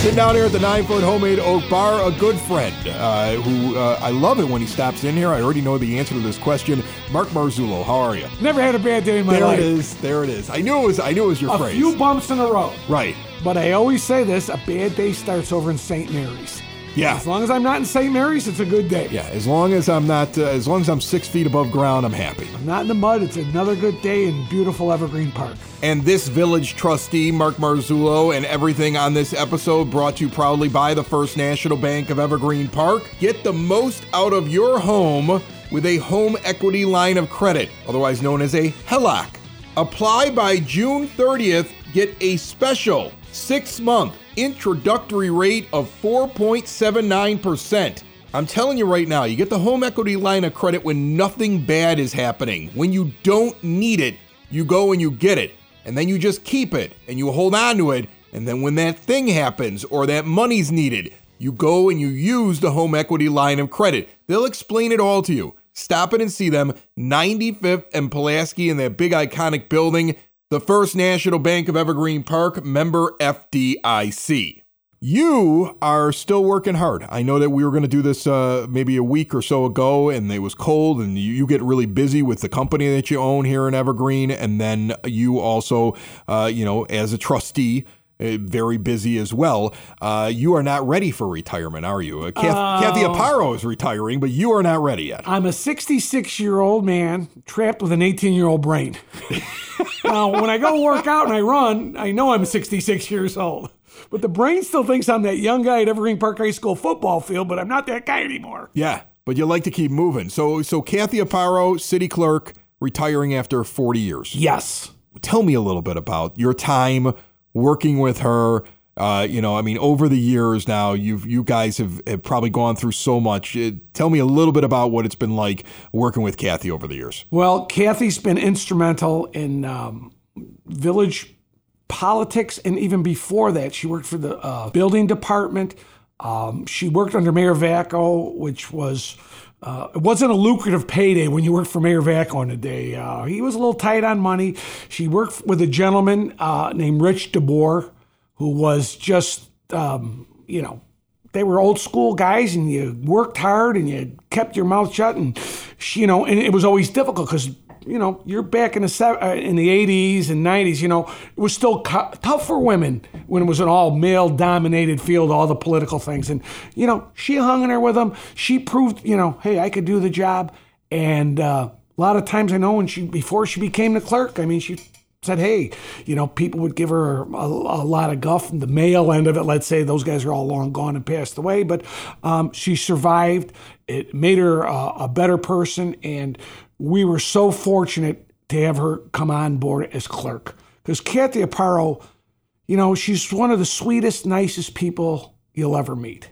Sitting down here at the nine foot homemade oak bar, a good friend uh, who uh, I love it when he stops in here. I already know the answer to this question. Mark Marzullo, how are you? Never had a bad day in my There life. it is. There it is. I knew it was. I knew it was your A phrase. A few bumps in a row. right. But I always say this a bad day starts over in St. Mary's. Yeah. As long as I'm not in St. Mary's, it's a good day. Yeah. As long as I'm not, uh, as long as I'm six feet above ground, I'm happy. I'm not in the mud. It's another good day in beautiful Evergreen Park. And this village trustee, Mark Marzullo, and everything on this episode brought to you proudly by the First National Bank of Evergreen Park. Get the most out of your home with a home equity line of credit, otherwise known as a HELOC. Apply by June 30th, get a special six month introductory rate of 4.79%. I'm telling you right now, you get the home equity line of credit when nothing bad is happening. When you don't need it, you go and you get it. And then you just keep it and you hold on to it. And then when that thing happens or that money's needed, you go and you use the home equity line of credit. They'll explain it all to you. Stop it and see them. 95th and Pulaski in that big iconic building. The First National Bank of Evergreen Park, member FDIC. You are still working hard. I know that we were going to do this uh, maybe a week or so ago, and it was cold, and you, you get really busy with the company that you own here in Evergreen, and then you also, uh, you know, as a trustee. Uh, Very busy as well. Uh, you are not ready for retirement, are you? Uh, Kath- Kathy Aparo is retiring, but you are not ready yet. I'm a 66 year old man trapped with an 18 year old brain. now, when I go work out and I run, I know I'm 66 years old. But the brain still thinks I'm that young guy at Evergreen Park High School football field, but I'm not that guy anymore. Yeah, but you like to keep moving. So, so Kathy Aparo, city clerk, retiring after 40 years. Yes. tell me a little bit about your time working with her. Uh, you know, I mean, over the years now, you've you guys have, have probably gone through so much. Uh, tell me a little bit about what it's been like working with Kathy over the years. Well, Kathy's been instrumental in um, village politics, and even before that, she worked for the uh, building department. Um, she worked under Mayor Vacco, which was uh, it wasn't a lucrative payday when you worked for Mayor Vacco in a day. Uh, he was a little tight on money. She worked with a gentleman uh, named Rich DeBoer, who was just um, you know they were old school guys and you worked hard and you kept your mouth shut and she, you know and it was always difficult because you know you're back in the uh, in the 80s and 90s you know it was still tough for women when it was an all male dominated field all the political things. And you know she hung in there with them she proved you know hey I could do the job. And uh, a lot of times I know when she before she became the clerk I mean she said, hey, you know, people would give her a, a lot of guff. From the male end of it, let's say, those guys are all long gone and passed away, but um, she survived. It made her a better person, and we were so fortunate to have her come on board as clerk. Because Kathy Aparo, you know, she's one of the sweetest, nicest people you'll ever meet.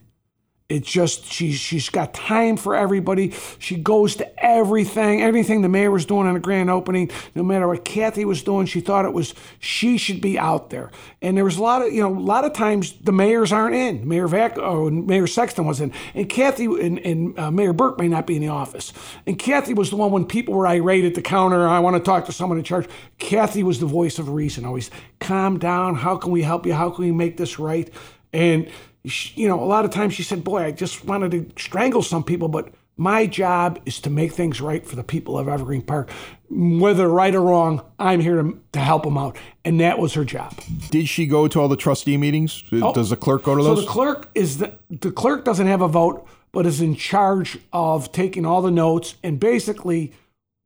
It's just she's she's got time for everybody. She goes to everything, everything the mayor was doing on the grand opening. No matter what Kathy was doing, she thought it was she should be out there. And there was a lot of you know a lot of times the mayors aren't in. Mayor Vac or Mayor Sexton was in, and Kathy and, and uh, Mayor Burke may not be in the office. And Kathy was the one when people were irate at the counter. I want to talk to someone in charge. Kathy was the voice of reason. Always calm down. How can we help you? How can we make this right? And she, you know, a lot of times she said, "Boy, I just wanted to strangle some people, but my job is to make things right for the people of Evergreen Park, whether right or wrong. I'm here to, to help them out." And that was her job. Did she go to all the trustee meetings? Does the clerk go to Oh. So those? the clerk is the the clerk doesn't have a vote, but is in charge of taking all the notes and basically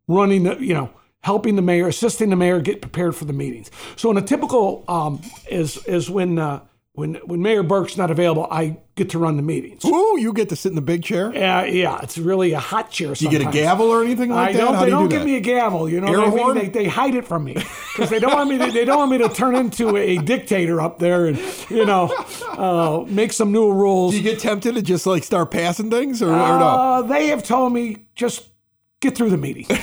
running the you know helping the mayor, assisting the mayor get prepared for the meetings. So in a typical um, is is when uh, when when Mayor Burke's not available, I get to run the meetings. Ooh, you get to sit in the big chair. Yeah, yeah, it's really a hot chair. Do you get a gavel or anything like I that? don't. How they do don't do give that? me a gavel. You know, Air what I mean? They, they hide it from me because they don't want me. To, they don't want me to turn into a dictator up there and you know uh, make some new rules. Do you get tempted to just like start passing things or, or no? Uh, they have told me just get through the meeting.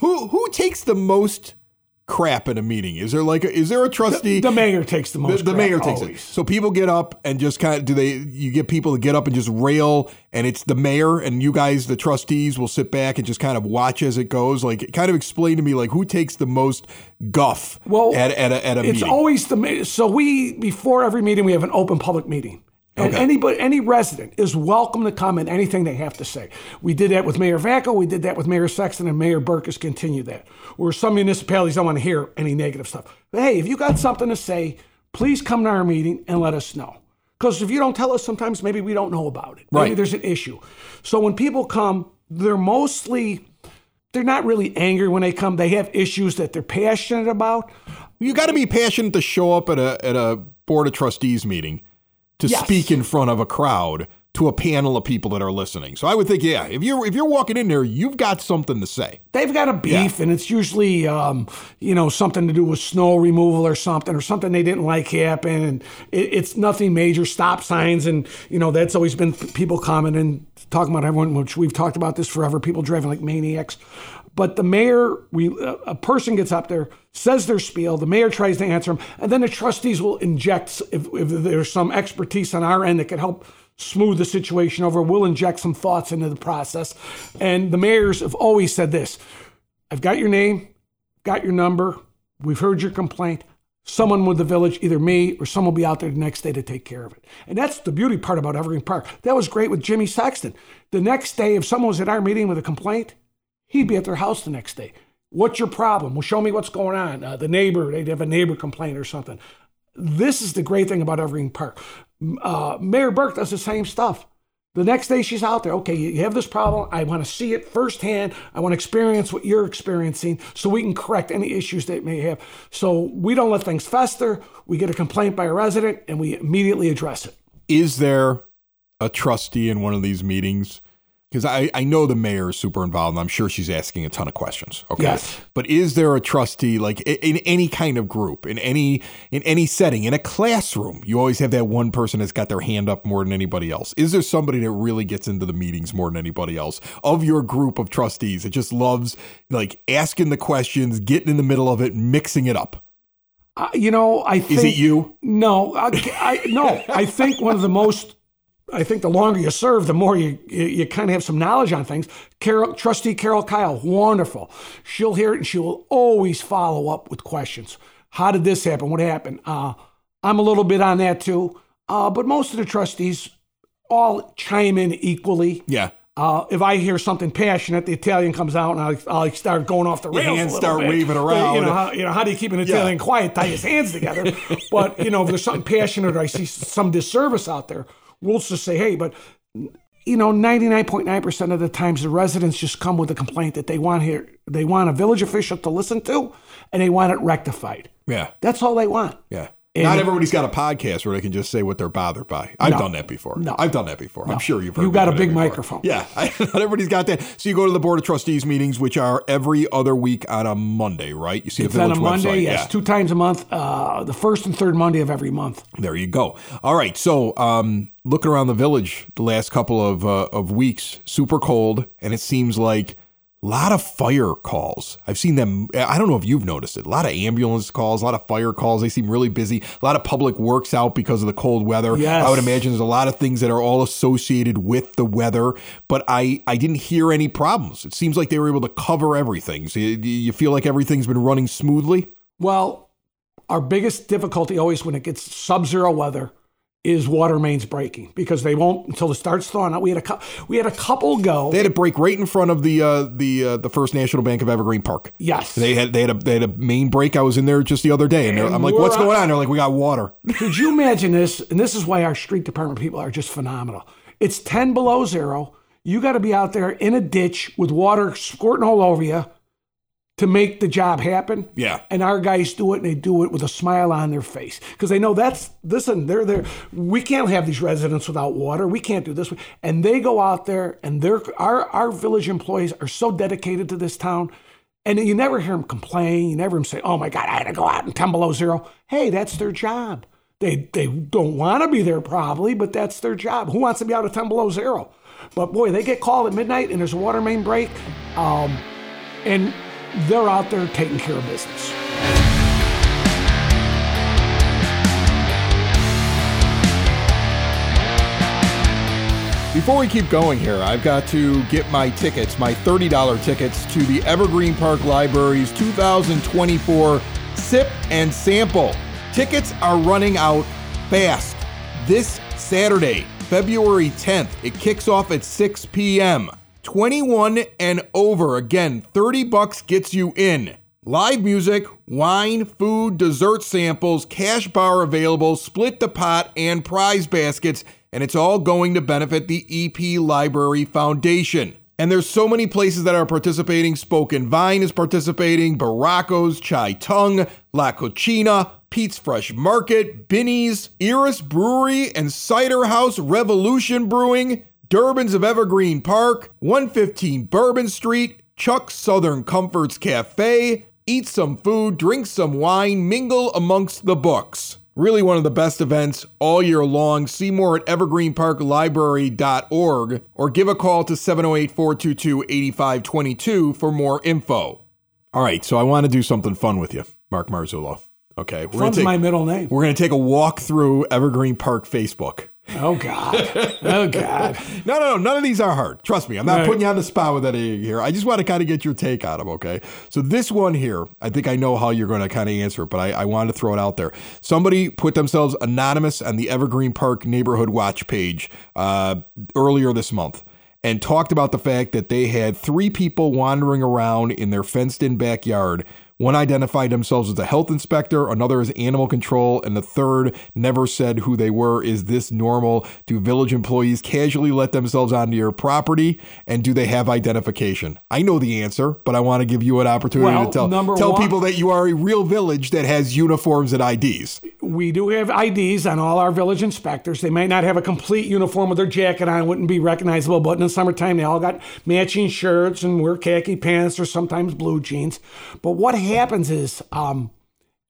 Who who takes the most crap in a meeting? Is there like a, is there a trustee? The mayor takes the The, most. the crap, mayor takes always. it. So people get up and just kind of do they? You get people to get up and just rail, and it's the mayor and you guys, the trustees, will sit back and just kind of watch as it goes. Like, kind of explain to me like who takes the most guff Well, at at a, at a It's meeting. always the so we before every meeting we have an open public meeting. And Okay. anybody, any resident is welcome to come and anything they have to say. We did that with Mayor Vacco. We did that with Mayor Sexton, and Mayor Burke has continued that. Where some municipalities don't want to hear any negative stuff. But hey, if you got something to say, please come to our meeting and let us know. Because if you don't tell us, sometimes maybe we don't know about it. Maybe Right. there's an issue. So when people come, they're mostly they're not really angry when they come. They have issues that they're passionate about. you got to be passionate to show up at a at a board of trustees meeting to Yes. speak in front of a crowd to a panel of people that are listening. So I would think, yeah, if you're if you're walking in there, you've got something to say. they've got a beef and it's usually um, you know something to do with snow removal or something or something they didn't like happen and it, it's nothing major stop signs and you know that's always been people commenting talking about everyone which we've talked about this forever people driving like maniacs but the mayor we a person gets up there says their spiel the mayor tries to answer them and then the trustees will inject if, if there's some expertise on our end that can help smooth the situation over. We'll inject some thoughts into the process. And the mayors have always said this I've got your name, got your number, we've heard your complaint. Someone with the village, either me or someone will be out there the next day to take care of it. And that's the beauty part about Evergreen Park. That was great with Jimmy Sexton. The next day, if someone was at our meeting with a complaint, he'd be at their house the next day. What's your problem? Well, show me what's going on. Uh, the neighbor, they'd have a neighbor complaint or something. This is the great thing about Evergreen Park. Uh, Mayor Burke does the same stuff. The next day she's out there. Okay, you have this problem. I want to see it firsthand. I want to experience what you're experiencing so we can correct any issues that may have. So we don't let things fester. We get a complaint by a resident and we immediately address it. Is there a trustee in one of these meetings? Because I, I know the mayor is super involved and I'm sure she's asking a ton of questions. Okay. Yes. But is there a trustee like i- in any kind of group, in any in any setting, in a classroom, you always have that one person that's got their hand up more than anybody else. Is there somebody that really gets into the meetings more than anybody else of your group of trustees that just loves like asking the questions, getting in the middle of it, mixing it up? Uh, you know, I think. Is it you? No, I, I no. I think one of the most. I think the longer you serve, the more you you, you kind of have some knowledge on things. Carol, trustee Carol Kyle, wonderful. She'll hear it and she will always follow up with questions. How did this happen? What happened? Uh, I'm a little bit on that too, uh, but most of the trustees all chime in equally. Yeah. Uh, if I hear something passionate, the Italian comes out and I'll, I'll start going off the Your rails. hands a start bit. waving around. You know, how, you know, how do you keep an Italian quiet? Tie his hands together. but you know, if there's something passionate or I see some disservice out there, we'll just say, hey, but you know, 99.9% of the times the residents just come with a complaint that they want here. They want a village official to listen to, and they want it rectified. Yeah. That's all they want. Yeah. And- Not everybody's got a podcast where they can just say what they're bothered by. I've No. done that before. No. I've done that before. I'm sure you've heard You got a big microphone. Yeah. I, not everybody's got that. So you go to the Board of Trustees meetings, which are every other week on a Monday, right? You see It's the on village a Monday, website. yes, Yeah. two times a month, uh, the first and third Monday of every month. There you go. All right. So, um, looking around the village the last couple of uh, of weeks, super cold, and it seems like a lot of fire calls. I've seen them. I don't know if you've noticed it. A lot of ambulance calls, a lot of fire calls. They seem really busy. A lot of public works out because of the cold weather. Yes. I would imagine there's a lot of things that are all associated with the weather, but I I didn't hear any problems. It seems like they were able to cover everything. So you, you feel like everything's been running smoothly. Well, our biggest difficulty always when it gets sub-zero weather is water mains breaking because they won't until it starts thawing out. We had a we had a couple go. They had a break right in front of the uh, the uh, the First National Bank of Evergreen Park. yes. They had they had a they had a main break. I was in there just the other day, and, And I'm like, "What's going on?" They're like, "We got water." Could you imagine this? And this is why our street department people are just phenomenal. It's 10 below zero. You got to be out there in a ditch with water squirting all over you to make the job happen. Yeah. And our guys do it and they do it with a smile on their face because they know that's, listen, they're there. We can't have these residents without water. We can't do this. And they go out there and they're, our, our village employees are so dedicated to this town. And you never hear them complain. You never hear them say, oh my God, I had to go out in 10 below zero. Hey, that's their job. They, they don't want to be there probably, but that's their job. Who wants to be out at 10 below zero? But boy, they get called at midnight and there's a water main break. Um, and they're out there taking care of business. Before we keep going here, I've got to get my tickets, my $30 tickets to the Evergreen Park Library's 2024 Sip and Sample. Tickets are running out fast. This Saturday, February 10th, it kicks off at 6 p.m. 21 and over. Again, 30 bucks gets you in. Live music, wine, food, dessert samples, cash bar available, split the pot, and prize baskets and it's all going to benefit the EP Library Foundation. And there's so many places that are participating. Spoken Vine is participating, Barraco's, Chi Tung, La Cucina, Pete's Fresh Market, Binny's, Iris Brewery and Cider House Revolution Brewing, Durbin's of Evergreen Park, 115 Bourbon Street, Chuck's Southern Comforts Cafe, eat some food, drink some wine, mingle amongst the books. Really, one of the best events all year long. See more at evergreenparklibrary.org or give a call to 708 422 8522 for more info. All right, so I want to do something fun with you, Mark Marzullo. Okay, we're Fun's take, my middle name. We're going to take a walk through Evergreen Park Facebook. Oh God! Oh God! no, no, no. None of these are hard. Trust me. I'm not right. putting you on the spot with any here. I just want to kind of get your take on them. Okay. So this one here, I think I know how you're going to kind of answer it, but I, I wanted to throw it out there. Somebody put themselves anonymous on the Evergreen Park Neighborhood Watch page uh, earlier this month and talked about the fact that they had three people wandering around in their fenced-in backyard one identified themselves as a health inspector, another as animal control, and the third never said who they were. Is this normal? Do village employees casually let themselves onto your property? And do they have identification? I know the answer, but I want to give you an opportunity well, to tell, tell one, people that you are a real village that has uniforms and IDs. We do have IDs on all our village inspectors. They might not have a complete uniform with their jacket on, wouldn't be recognizable, but in the summertime, they all got matching shirts and wear khaki pants or sometimes blue jeans. But what happens is, um,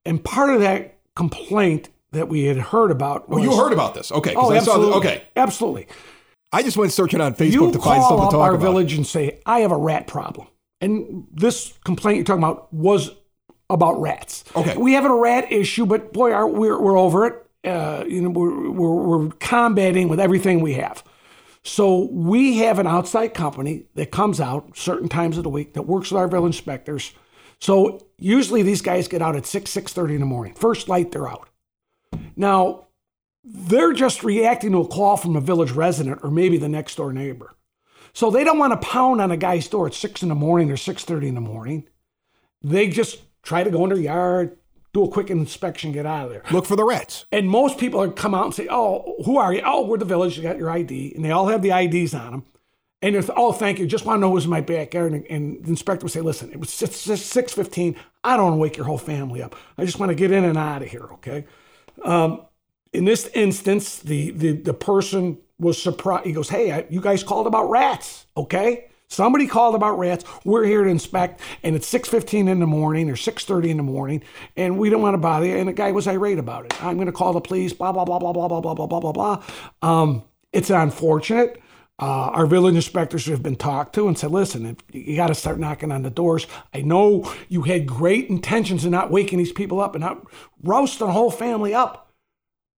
and part of that complaint that we had heard about. Was, oh, you heard about this? Okay. Oh, absolutely. okay. Absolutely. I just went searching on Facebook you to find something to talk our about. village and say, I have a rat problem. And this complaint you're talking about was about rats. Okay. We have a rat issue, but boy, are, we're, we're over it. Uh, you know, we're, we're, we're combating with everything we have. So we have an outside company that comes out certain times of the week that works with our village inspectors so usually these guys get out at 6, 6.30 in the morning. First light, they're out. Now, they're just reacting to a call from a village resident or maybe the next door neighbor. So they don't want to pound on a guy's door at 6 in the morning or 6.30 in the morning. They just try to go in their yard, do a quick inspection, get out of there. Look for the rats. And most people come out and say, "Oh, who are you? Oh, we're the village. You got your ID." And they all have the IDs on them. And if, oh, thank you. Just want to know who's in my backyard. And, and the inspector would say, listen, it was 6.15. I don't want to wake your whole family up. I just want to get in and out of here, okay? Um, in this instance, the, the, the person was surprised. He goes, hey, I, you guys called about rats, okay? Somebody called about rats. We're here to inspect, and it's 6.15 in the morning or 6.30 in the morning, and we don't want to bother you. And the guy was irate about it. I'm going to call the police, blah, blah, blah, blah, blah, blah, blah, blah, blah, blah, blah. Um, it's unfortunate. Uh, our village inspectors have been talked to and said, listen, you got to start knocking on the doors. I know you had great intentions of not waking these people up and not roasting the whole family up,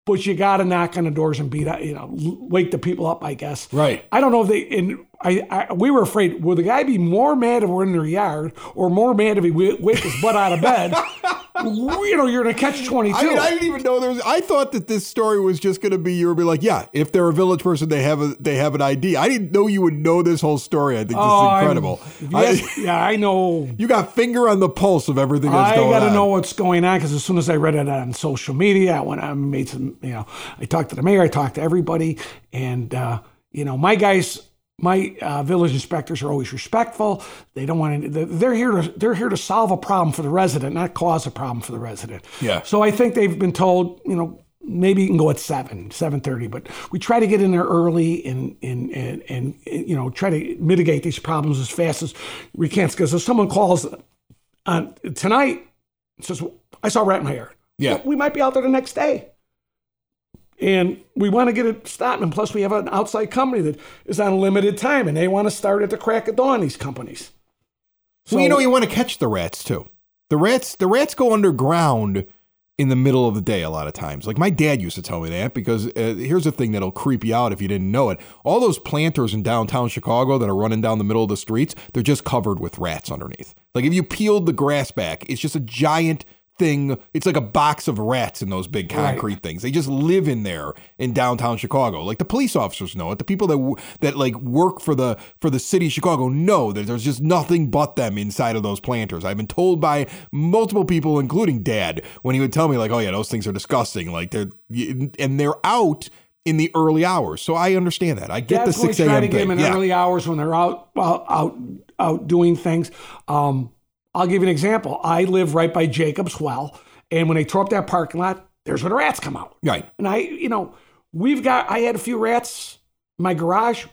but you got to knock on the doors and beat, you know, wake the people up, I guess. Right. I don't know if they, and I, I, we were afraid, will the guy be more mad if we're in their yard or more mad if he wake his butt out of bed? you know, you're in a catch 22. I, mean, I didn't even know there was, I thought that this story was just going to be, you would be like, yeah, if they're a village person, they have a, they have an ID. I didn't know you would know this whole story. I think oh, this is incredible. Yes, I, yeah, I know. You got finger on the pulse of everything that's going on. I got to know what's going on because as soon as I read it on social media, I went, I made some, you know, I talked to the mayor, I talked to everybody, and, uh, you know, my guys, my uh, village inspectors are always respectful. They don't want to. They're here to. They're here to solve a problem for the resident, not cause a problem for the resident. Yeah. So I think they've been told, you know, maybe you can go at seven, seven thirty, but we try to get in there early and and and, and you know try to mitigate these problems as fast as we can. Because if someone calls on tonight, says, "I saw a rat in my yard," yeah, we might be out there the next day. And we want to get it stopped. And plus, we have an outside company that is on limited time and they want to start at the crack of dawn, these companies. So, well, you know, you want to catch the rats too. The rats, the rats go underground in the middle of the day a lot of times. Like my dad used to tell me that because uh, here's the thing that'll creep you out if you didn't know it. All those planters in downtown Chicago that are running down the middle of the streets, they're just covered with rats underneath. Like if you peeled the grass back, it's just a giant thing. It's like a box of rats in those big concrete Right. things. They just live in there in downtown Chicago. Like the police officers know it. The people that that like work for the for the city of Chicago know that there's just nothing but them inside of those planters. I've been told by multiple people, including Dad, when he would tell me like, "Oh yeah, those things are disgusting." Like they're and they're out in the early hours. So I understand that. I get the six try a.m. to get them in Yeah. early hours when they're out out out, out doing things. Um, I'll give you an example. I live right by Jacob's Well, and when they tore up that parking lot, there's where the rats come out. Right. And I, you know, we've got. I had a few rats in my garage.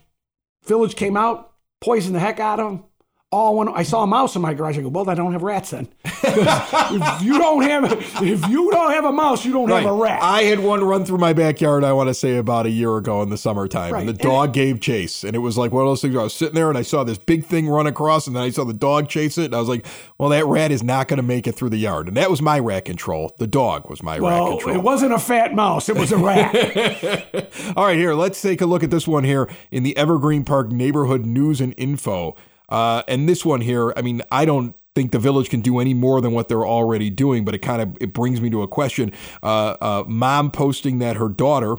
Village came out, poisoned the heck out of them. All one. I saw a mouse in my garage. I go, well, I don't have rats then. if you don't have, if you don't have a mouse, you don't Right. have a rat. I had one run through my backyard, I want to say about a year ago in the summertime. Right. And the And dog gave chase. And it was like one of those things where I was sitting there and I saw this big thing run across and then I saw the dog chase it. And I was like, well, that rat is not going to make it through the yard. And that was my rat control. The dog was my rat well, control. it wasn't a fat mouse. It was a rat. All right, here, let's take a look at this one here in the Evergreen Park neighborhood news and info. Uh, and this one here, I mean, I don't think the village can do any more than what they're already doing, but it kind of it brings me to a question. Uh, uh, mom posting that her daughter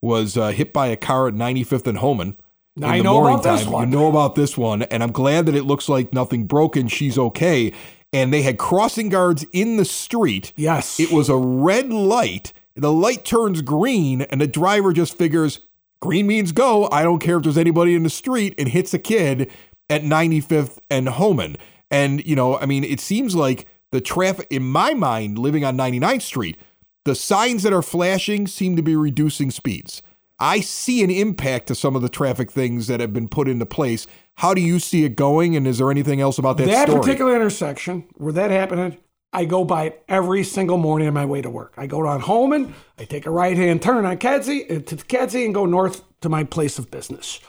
was uh, hit by a car at 95th and Homan. in I the know morning about this time. one. You know about this one, and I'm glad that it looks like nothing broken. She's okay. And they had crossing guards in the street. Yes. It was a red light. The light turns green, and the driver just figures green means go. I don't care if there's anybody in the street, and hits a kid at 95th and Homan. And, you know, I mean, it seems like the traffic, in my mind, living on 99th Street, the signs that are flashing seem to be reducing speeds. I see an impact to some of the traffic things that have been put into place. How do you see it going? And is there anything else about that, that story? particular intersection where that happened, I go by it every single morning on my way to work. I go down Homan, I take a right hand turn on Kedzie uh, to Kedzie and go north to my place of business.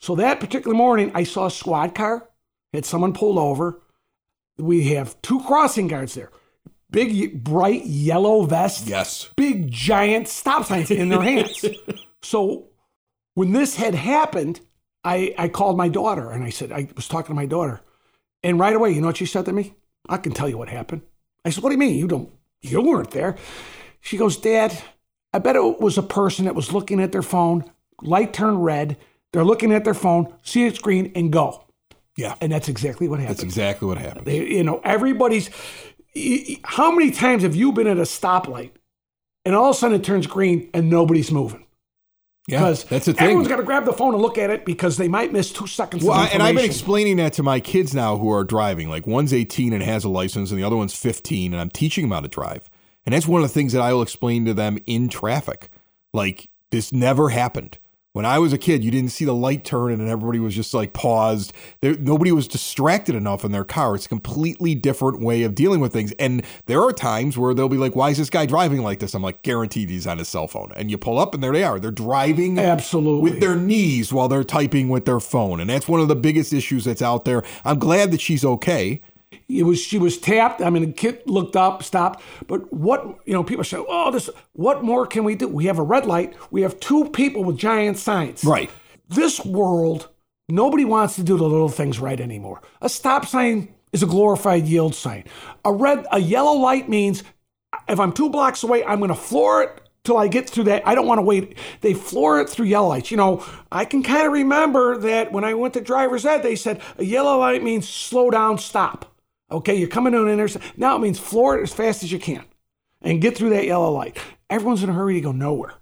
So that particular morning, I saw a squad car, had someone pulled over. We have two crossing guards there, big bright yellow vests, yes. big giant stop signs in their hands. so when this had happened, I, I called my daughter and I said, I was talking to my daughter. And right away, you know what she said to me? I can tell you what happened. I said, What do you mean? You don't you weren't there. She goes, Dad, I bet it was a person that was looking at their phone, light turned red. They're looking at their phone, see it's screen, and go. Yeah. And that's exactly what happened. That's exactly what happened. They- you know, everybody's. How many times have you been at a stoplight and all of a sudden it turns green and nobody's moving? Yeah, Because that's the thing. everyone's got to grab the phone and look at it because they might miss two seconds Well, and I've been explaining that to my kids now who are driving. Like one's 18 and has a license, and the other one's 15, and I'm teaching them how to drive. And that's one of the things that I will explain to them in traffic. Like this never happened. When I was a kid, you didn't see the light turn and everybody was just like paused. There, nobody was distracted enough in their car. It's a completely different way of dealing with things. And there are times where they'll be like, why is this guy driving like this? I'm like, guaranteed he's on his cell phone. And you pull up and there they are. They're driving Absolutely. with their knees while they're typing with their phone. And that's one of the biggest issues that's out there. I'm glad that she's okay. It was she was tapped. I mean, the kid looked up, stopped. But what you know, people say, "Oh, this. What more can we do? We have a red light. We have two people with giant signs. Right. This world, nobody wants to do the little things right anymore. A stop sign is a glorified yield sign. A red, a yellow light means if I'm two blocks away, I'm going to floor it till I get through that. I don't want to wait. They floor it through yellow lights. You know, I can kind of remember that when I went to driver's ed, they said a yellow light means slow down, stop. Okay, you're coming to an intersection. Now it means floor it as fast as you can and get through that yellow light. Everyone's in a hurry to go nowhere.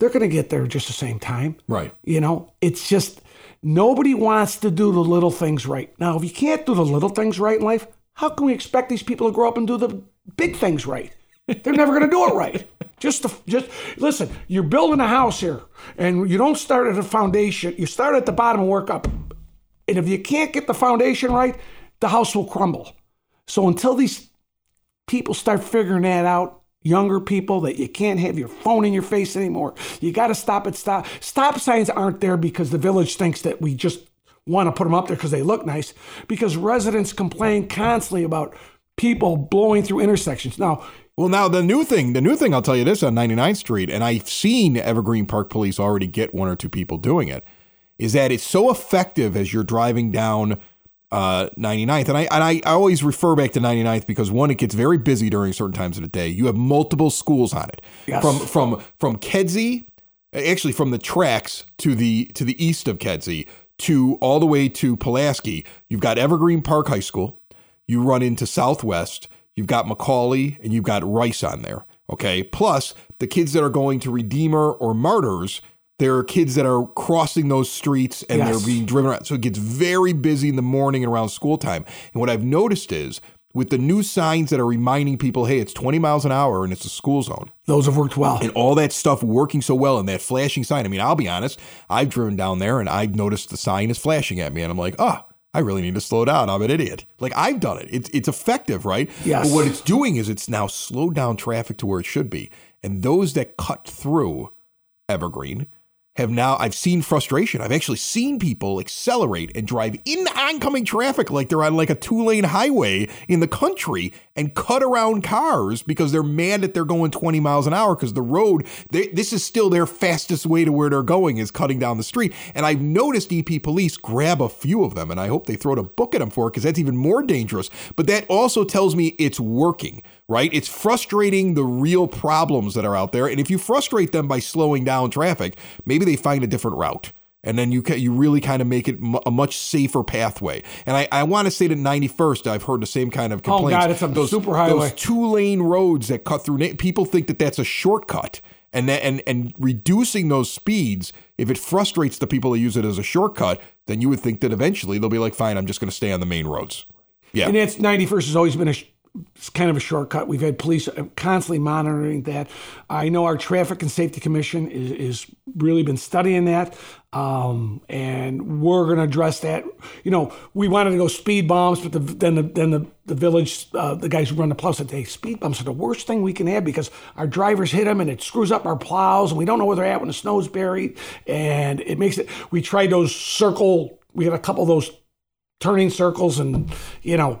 They're going to get there just the same time. Right. You know, it's just nobody wants to do the little things right. Now, if you can't do the little things right in life, how can we expect these people to grow up and do the big things right? They're never going to do it right. Just, to, just listen. You're building a house here, and you don't start at a foundation. You start at the bottom and work up. And if you can't get the foundation right, the house will crumble. So until these people start figuring that out, younger people, that you can't have your phone in your face anymore. You got to stop at stop. Stop signs aren't there because the village thinks that we just want to put them up there because they look nice. Because residents complain constantly about people blowing through intersections. Now, Well, now the new thing, the new thing, I'll tell you this on 99th Street, and I've seen Evergreen Park Police already get one or two people doing it, is that it's so effective as you're driving down uh, 99th. And I and I, I always refer back to 99th because one, it gets very busy during certain times of the day. You have multiple schools on it. Yes. From from from Kedzie, actually from the tracks to the to the east of Kedzie to all the way to Pulaski. You've got Evergreen Park High School. You run into Southwest. You've got McAuley and you've got Rice on there. Okay. Plus the kids that are going to Redeemer or Martyrs. There are kids that are crossing those streets and Yes. they're being driven around. So it gets very busy in the morning and around school time. And what I've noticed is with the new signs that are reminding people, hey, it's 20 miles an hour and it's a school zone those have worked well. and all that stuff working so well and that flashing sign. I mean, I'll be honest, I've driven down there and I've noticed the sign is flashing at me and I'm like, oh, I really need to slow down. I'm an idiot. Like I've done it. It's it's effective, right? Yes. But what it's doing is it's now slowed down traffic to where it should be. And those that cut through Evergreen have now I've seen frustration. I've actually seen people accelerate and drive in oncoming traffic like they're on like a two-lane highway in the country and cut around cars because they're mad that they're going 20 miles an hour because the road they, this is still their fastest way to where they're going is cutting down the street. And I've noticed EP police grab a few of them and I hope they throw a book at them for it because that's even more dangerous. But that also tells me it's working, right? It's frustrating the real problems that are out there. And if you frustrate them by slowing down traffic, maybe they find a different route. And then you ca- you really kind of make it a much safer pathway. And I, I want to say that 91st, I've heard the same kind of oh, complaints. Oh, God, it's a superhighway. Those two lane roads that cut through. People think that that's a shortcut, and that, and and reducing those speeds. If it frustrates the people that use it as a shortcut, then you would think that eventually they'll be like, fine, I'm just going to stay on the main roads. Yeah. And it's 91st has always been a it's kind of a shortcut. We've had police constantly monitoring that. I know our Traffic and Safety Commission is, is really been studying that, um, and we're going to address that. You know, we wanted to go speed bumps, but the, then the then the, the village, uh, the guys who run the plow said, "Hey, speed bumps are the worst thing we can have because our drivers hit them and it screws up our plows, and we don't know where they're at when the snow's buried, and it makes it." We tried those circle. We had a couple of those turning circles and you know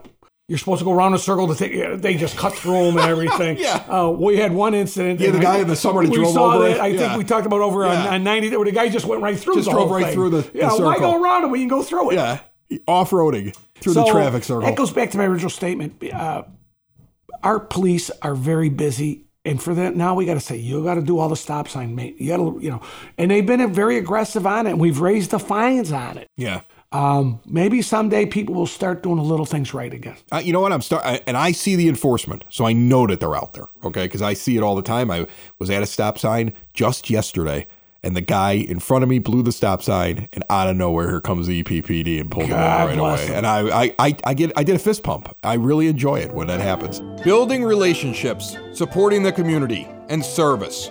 you're supposed to go around a circle to take they just cut through them and everything Yeah. uh, we had one incident Yeah, the guy I- in the summer we drove saw over that it. i Yeah. think we talked about over on, Yeah. on 90 where the guy just went right through Just the drove right thing. through the- the yeah why go around it when you can go through it Yeah. Off roading through so the traffic circle. That goes back to my original statement. Uh, our police are very busy. And for that, now we got to say, you got to do all the stop sign, mate. You got to, you know, and they've been very aggressive on it. And we've raised the fines on it. yeah. Um, maybe someday people will start doing the little things right again. Uh, you know what? I'm start, I, and I see the enforcement, so I know that they're out there. Okay, because I see it all the time. I was at a stop sign just yesterday, and the guy in front of me blew the stop sign, and out of nowhere, here comes the EPPD and pulled him over right away. him. And I, I, I, I get, I did a fist pump. I really enjoy it when that happens. Building relationships, supporting the community, and service.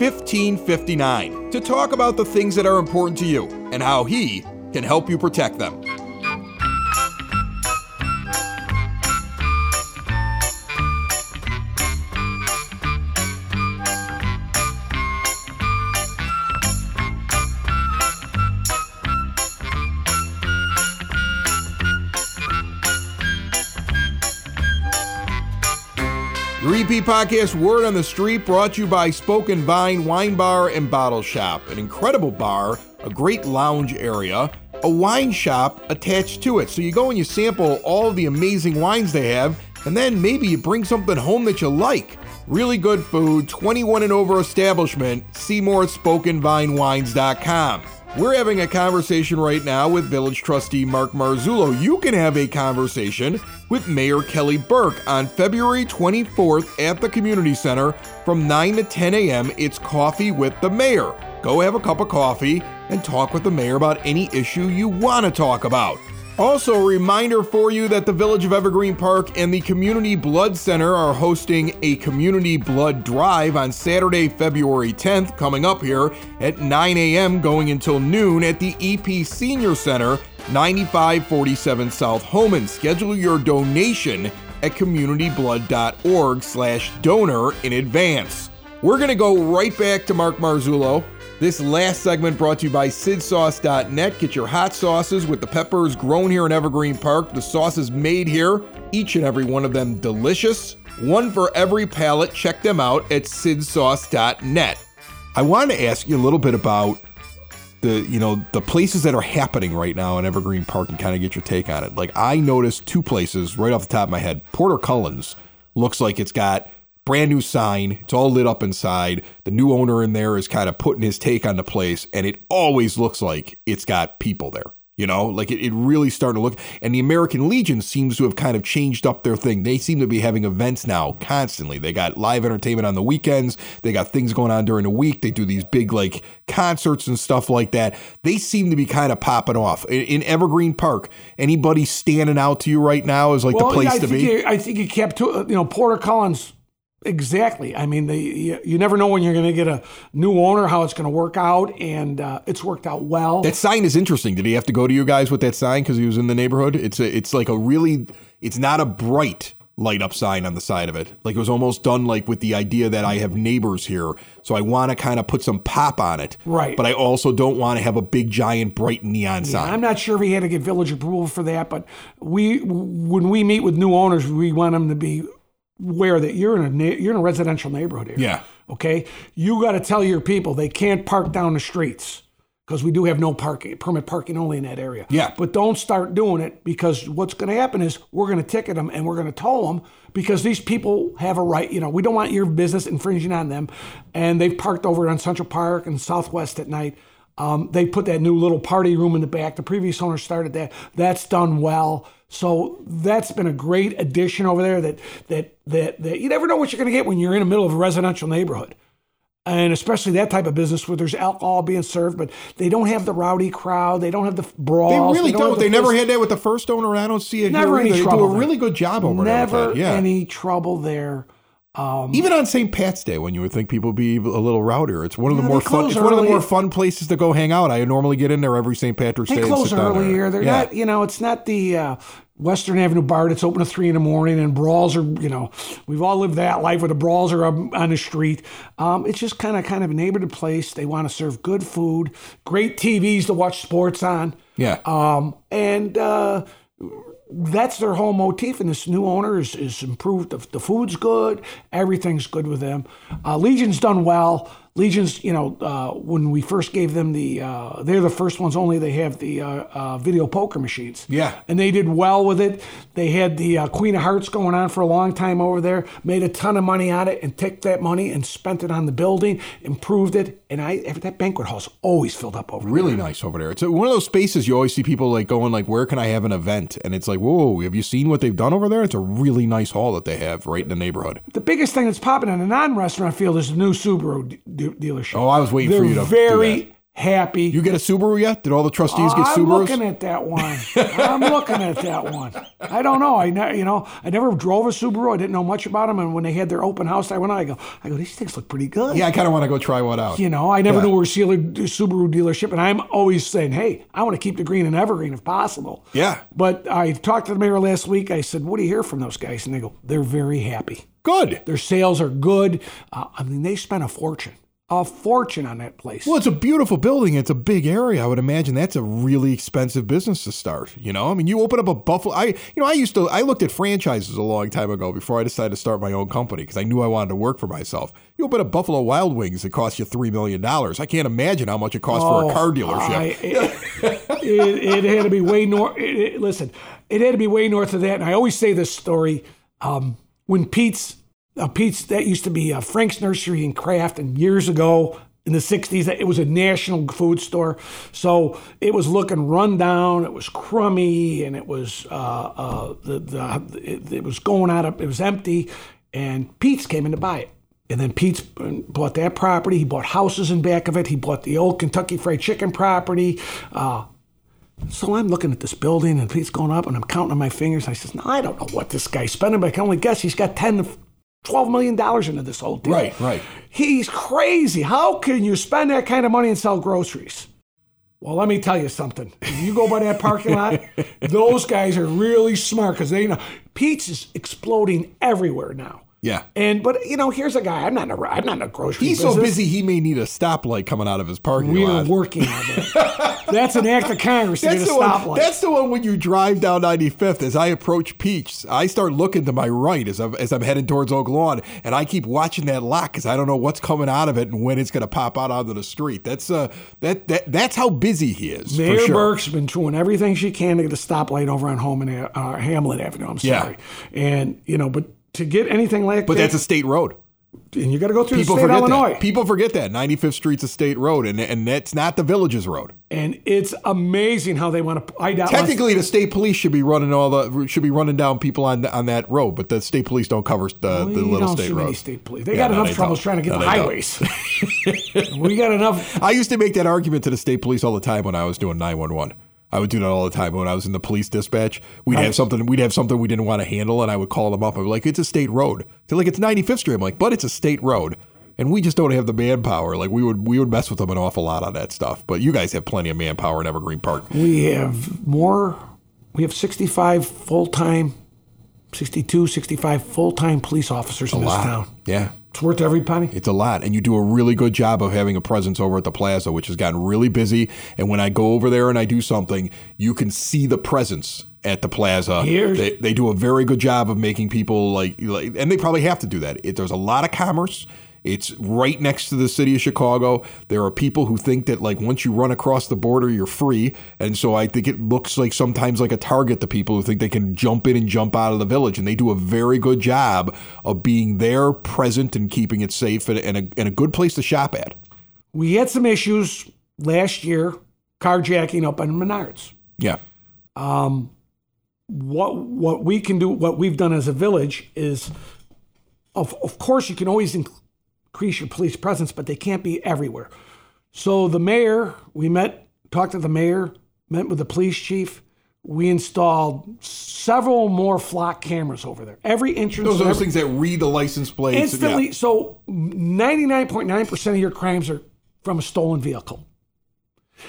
1559 to talk about the things that are important to you and how he can help you protect them. Podcast Word on the Street brought to you by Spoken Vine Wine Bar and Bottle Shop, an incredible bar, a great lounge area, a wine shop attached to it. So you go and you sample all the amazing wines they have, and then maybe you bring something home that you like. Really good food, 21 and over establishment. See more at SpokenVineWines.com. We're having a conversation right now with Village Trustee Mark Marzullo. You can have a conversation with Mayor Kelly Burke on February 24th at the Community Center from 9 to 10 a.m. It's Coffee with the Mayor. Go have a cup of coffee and talk with the mayor about any issue you want to talk about. Also, a reminder for you that the Village of Evergreen Park and the Community Blood Center are hosting a Community Blood Drive on Saturday, February 10th, coming up here at 9 a.m., going until noon at the EP Senior Center, 9547 South Homan. Schedule your donation at communityblood.org slash donor in advance. We're going to go right back to Mark Marzullo. This last segment brought to you by sidsauce.net. Get your hot sauces with the peppers grown here in Evergreen Park. The sauces made here, each and every one of them delicious. One for every palate. Check them out at sidsauce.net. I want to ask you a little bit about the you know the places that are happening right now in Evergreen Park and kind of get your take on it. Like I noticed two places right off the top of my head. Porter Cullen's looks like it's got brand new sign. It's all lit up inside. The new owner in there is kind of putting his take on the place, and it always looks like it's got people there. You know, like it, it really starting to look. And the American Legion seems to have kind of changed up their thing. They seem to be having events now constantly. They got live entertainment on the weekends. They got things going on during the week. They do these big like concerts and stuff like that. They seem to be kind of popping off in, in Evergreen Park. Anybody standing out to you right now is like Well, the place to be. You, I think you kept to you know Porter Collins exactly. I mean, they, you, you never know when you're going to get a new owner, how it's going to work out, and uh, it's worked out well. That sign is interesting. Did he have to go to you guys with that sign because he was in the neighborhood? It's a, it's like a really, it's not a bright light up sign on the side of it. Like it was almost done like with the idea that I have neighbors here, so I want to kind of put some pop on it. Right. But I also don't want to have a big giant bright neon sign. I'm not sure if he had to get village approval for that, but we, when we meet with new owners, we want them to be aware that you're in a you're in a residential neighborhood here. Yeah. Okay. You got to tell your people they can't park down the streets because we do have no parking, permit parking only in that area. Yeah. But don't start doing it because what's going to happen is we're going to ticket them and we're going to toll them because these people have a right. You know, we don't want your business infringing on them, and they've parked over on Central Park and Southwest at night. Um, they put that new little party room in the back. The previous owner started that. That's done well. So that's been a great addition over there. That that that that you never know what you're going to get when you're in the middle of a residential neighborhood, and especially that type of business where there's alcohol being served, but they don't have the rowdy crowd. They don't have the brawl. they really have don't. the They never had that with the first owner. I don't see it Never here any either. They do a there. really good job over there. never. Yeah. any trouble there. Even on St. Pat's Day, when you would think people would be a little rowdier, it's one of the more fun. It's one of the more fun places to go hang out. I normally get in there every St. Patrick's They Day. and close there. They're yeah. not, you know, it's not the uh, Western Avenue bar that's open at three in the morning and brawls are, you know, we've all lived that life where the brawls are on the street. Um, it's just kind of kind of a neighborhood place. They want to serve good food, great TVs to watch sports on. Yeah. Um, and uh, that's their whole motif. And this new owner is, is improved. The, the food's good. Everything's good with them. Uh, Legion's done well. Legion's, you know, uh, when we first gave them the, uh, they're the first ones only. They have the uh, uh, video poker machines. Yeah. And they did well with it. They had the uh, Queen of Hearts going on for a long time over there, made a ton of money on it, and took that money and spent it on the building, improved it. And I, that banquet hall's always filled up over there. really nice over there. It's one of those spaces you always see people like going like, where can I have an event? And it's like, whoa, have you seen what they've done over there? It's a really nice hall that they have right in the neighborhood. The biggest thing that's popping in the non-restaurant field is the new Subaru de- de- dealership. Oh, I was waiting They're for you to do very that. happy. You get a Subaru yet? Did all the trustees get I'm Subarus? looking at that one. I'm looking at that one. I don't know. I ne- you know I never drove a Subaru. I didn't know much about them. And when they had their open house, I went out. I go, I go. These things look pretty good. yeah, I kind of want to go try one out. You know, I never Yeah. knew where Sealer Subaru dealership, and I'm always saying, "Hey, I want to keep the green and evergreen if possible." Yeah. But I talked to the mayor last week. I said, "What do you hear from those guys?" And they go, "They're very happy. Good. Their sales are good. Uh, I mean, they spent a fortune, a fortune on that place." Well, it's a beautiful building. It's a big area. I would imagine that's a really expensive business to start. You know, I mean, you open up a Buffalo. I, you know, I used to. I looked at franchises a long time ago before I decided to start my own company because I knew I wanted to work for myself. You open up Buffalo Wild Wings, it costs you three million dollars. I can't imagine how much it costs for a car dealership. Oh, I- it, it, it had to be way north. It- listen, it had to be way north of that. And I always say this story um, when Pete's, uh, Pete's that used to be uh, Frank's Nursery and Craft, and years ago in the '60s, it was a national food store. So it was looking run down. It was crummy, and it was uh, uh, the, the it, it was going out of it was empty. And Pete's came in to buy it. And then Pete's bought that property. He bought houses in back of it. He bought the old Kentucky Fried Chicken property. Uh, So I'm looking at this building and Pete's going up and I'm counting on my fingers. I says, no, I don't know what this guy's spending, but I can only guess he's got 10 12 million dollars into this whole deal. Right, right. He's crazy. How can you spend that kind of money and sell groceries? Well, let me tell you something. If you go by that parking lot, those guys are really smart because they know Pete's is exploding everywhere now. Yeah. And but you know, here's a guy. I'm not a I'm not a grocery. He's so busy he may need a stoplight coming out of his parking lot. We are working on that. That's an act of Congress to get That's a the, one, that's the one when you drive down 95th. As I approach Peach, I start looking to my right as I'm, as I'm heading towards Oak Lawn, and I keep watching that lock because I don't know what's coming out of it and when it's going to pop out onto the street. That's uh that, that that's how busy he is. Mayor sure. Burke's been doing everything she can to get a stoplight over on Homan uh, Hamlin Avenue. I'm Yeah. sorry, and you know, but to get anything like But that, But that's a state road. and you got to go through People the state of Illinois, that. People forget that 95th Street's a state road, and and that's not the village's road. and it's amazing how they want to. I doubt Technically, the state police should be running all the should be running down people on on that road, but the state police don't cover the, the we little don't state see many state police. They Yeah, got no, enough they troubles don't. trying to get No, the highways. we got enough. I used to make that argument to the state police all the time when I was doing 911. I would do that all the time when I was in the police dispatch. We'd have something we'd have something we didn't want to handle and I would call them up. I'd be like, "It's a state road." They're like, "It's 95th Street." I'm like, "But it's a state road." And we just don't have the manpower. Like we would we would mess with them an awful lot on that stuff. But you guys have plenty of manpower in Evergreen Park. We have more. We have 65 full time, 62, 65 full time police officers in this town. Yeah. It's worth every penny. It's a lot. And you do a really good job of having a presence over at the plaza, which has gotten really busy. And when I go over there and I do something, you can see the presence at the plaza. Here's- They, they do a very good job of making people like, like and they probably have to do that. It, there's a lot of commerce. It's right next to the city of Chicago. There are people who think that like once you run across the border, you're free, and so I think it looks like sometimes like a target to people who think they can jump in and jump out of the village. And they do a very good job of being there, present, and keeping it safe, and, and, a, and a good place to shop at. We had some issues last year, carjacking up on Menards. Yeah, Um, What what we can do, what we've done as a village is, of of course, you can always increase your police presence, but they can't be everywhere. So the mayor, we met, talked to the mayor, met with the police chief. We installed several more flock cameras over there. Every entrance, those are those every- things that read the license plates. and- yeah. instantly. So 99.9% of your crimes are from a stolen vehicle.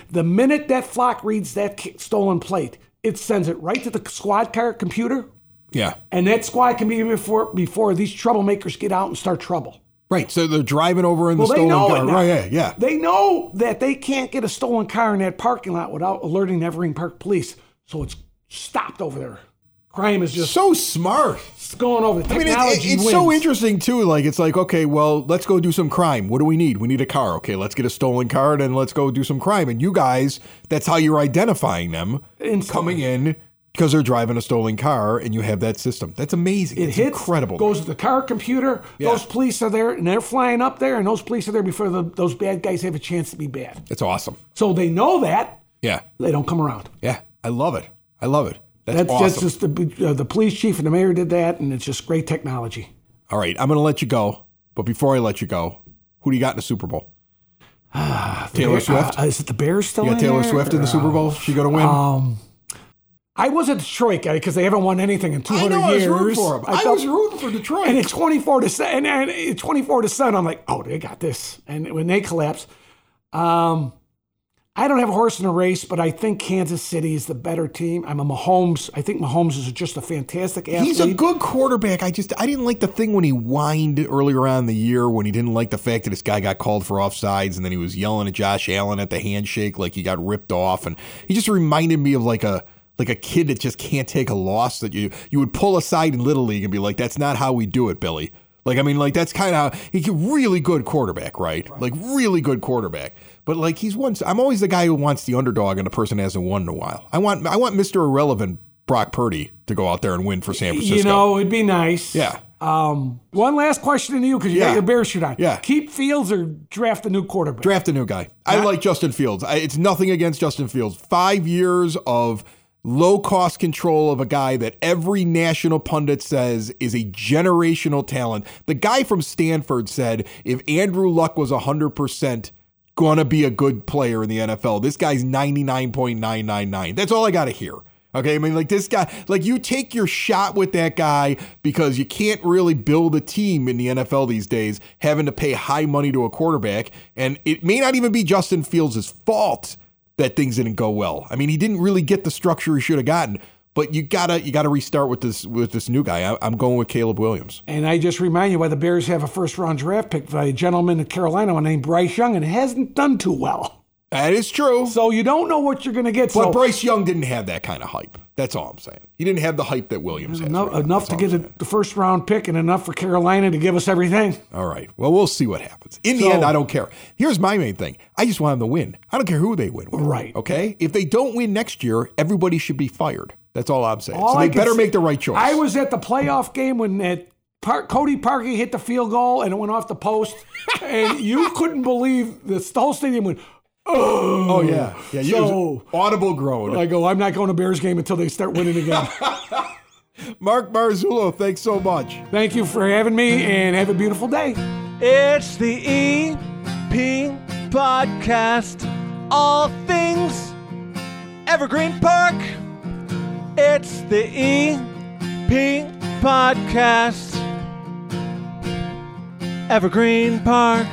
The minute that flock reads that stolen plate, it sends it right to the squad car computer, Yeah, and that squad can be before before these troublemakers get out and start trouble. Right. So they're driving over in the Well, they stolen car. Right? Yeah, yeah. They know that they can't get a stolen car in that parking lot without alerting Evergreen Park Police, so it's stopped over there. Crime is just So smart. It's going over. The I mean, it, technology it- it's so interesting too. Like, it's like, okay, well, let's go do some crime. What do we need? We need a car. Okay, let's get a stolen car and let's go do some crime. And you guys, that's how you're identifying them Instantly. coming in because they're driving a stolen car, and you have that system. That's amazing. It it's hits, incredible. It goes to the car computer. Yeah. Those police are there, and they're flying up there, and those police are there before the, those bad guys have a chance to be bad. it's awesome. So they know that Yeah, they don't come around. yeah. I love it. I love it. That's, That's, awesome. that's just the uh, the police chief and the mayor did that, and it's just great technology. All right, I'm going to let you go. But before I let you go, who do you got in the Super Bowl? Taylor Swift. Uh, is it the Bears still? you got Taylor there? Swift in the Super Bowl. She going to win? Um, I was a Detroit guy because they haven't won anything in 200 I know. I was years. rooting for him. I, felt- was rooting for Detroit. and it's 24 to 7 and, and it's 24 to 7 i'm like oh they got this and when they collapse um i don't have a horse in a race but i think kansas city is the better team i'm a mahomes i think mahomes is just a fantastic athlete He's a good quarterback. I just I didn't like the thing when he whined earlier on in the year when he didn't like the fact that this guy got called for offsides and then he was yelling at Josh Allen at the handshake like he got ripped off and he just reminded me of like a like a kid that just can't take a loss that you you would pull aside in little league and be like that's not how we do it, Billy. Like I mean like that's kind of how he's a really good quarterback, right? Like really good quarterback. But like he's once I'm always the guy who wants the underdog and the person hasn't won in a while. I want I want Mr. Irrelevant Brock Purdy to go out there and win for San Francisco. you know it'd be nice Yeah. um one last question to you because you Yeah. got your bear shirt on Yeah. keep fields or draft a new quarterback Draft a new guy. I like Justin Fields. I, it's nothing against Justin Fields. Five years of low cost control of a guy that every national pundit says is a generational talent. The guy from Stanford said if Andrew Luck was 100%, gonna be a good player in the NFL. This guy's 99.999. That's all I gotta hear. Okay, I mean, like this guy, like you take your shot with that guy because you can't really build a team in the NFL these days, having to pay high money to a quarterback. And it may not even be Justin Fields' fault that things didn't go well. I mean, he didn't really get the structure he should have gotten. But you gotta you gotta restart with this with this new guy. I, am going with Caleb Williams. And I just remind you why the Bears have a first round draft pick by a gentleman in Carolina named Bryce Young, and hasn't done too well. That is true. So you don't know what you're going to get. But so, Bryce Young didn't have that kind of hype. That's all I'm saying. He didn't have the hype that Williams has. Enough, right enough to get a, the first round pick and enough for Carolina to give us everything. All right. Well, we'll see what happens. In so, the end, I don't care. Here's my main thing. I just want them to win. I don't care who they win with. Right. Okay. If they don't win next year, everybody should be fired. That's all I'm saying. All so they better say, make the right choice. I was at the playoff game when that Par- Cody Parkey hit the field goal and it went off the post, and you couldn't believe the whole stadium went. Oh, oh yeah, yeah. You so, audible groan. I go. Oh, I'm not going to Bears game until they start winning again. Mark Marzullo, thanks so much. Thank you for having me, and have a beautiful day. It's the EP podcast, all things Evergreen Park. It's the EP podcast, Evergreen Park.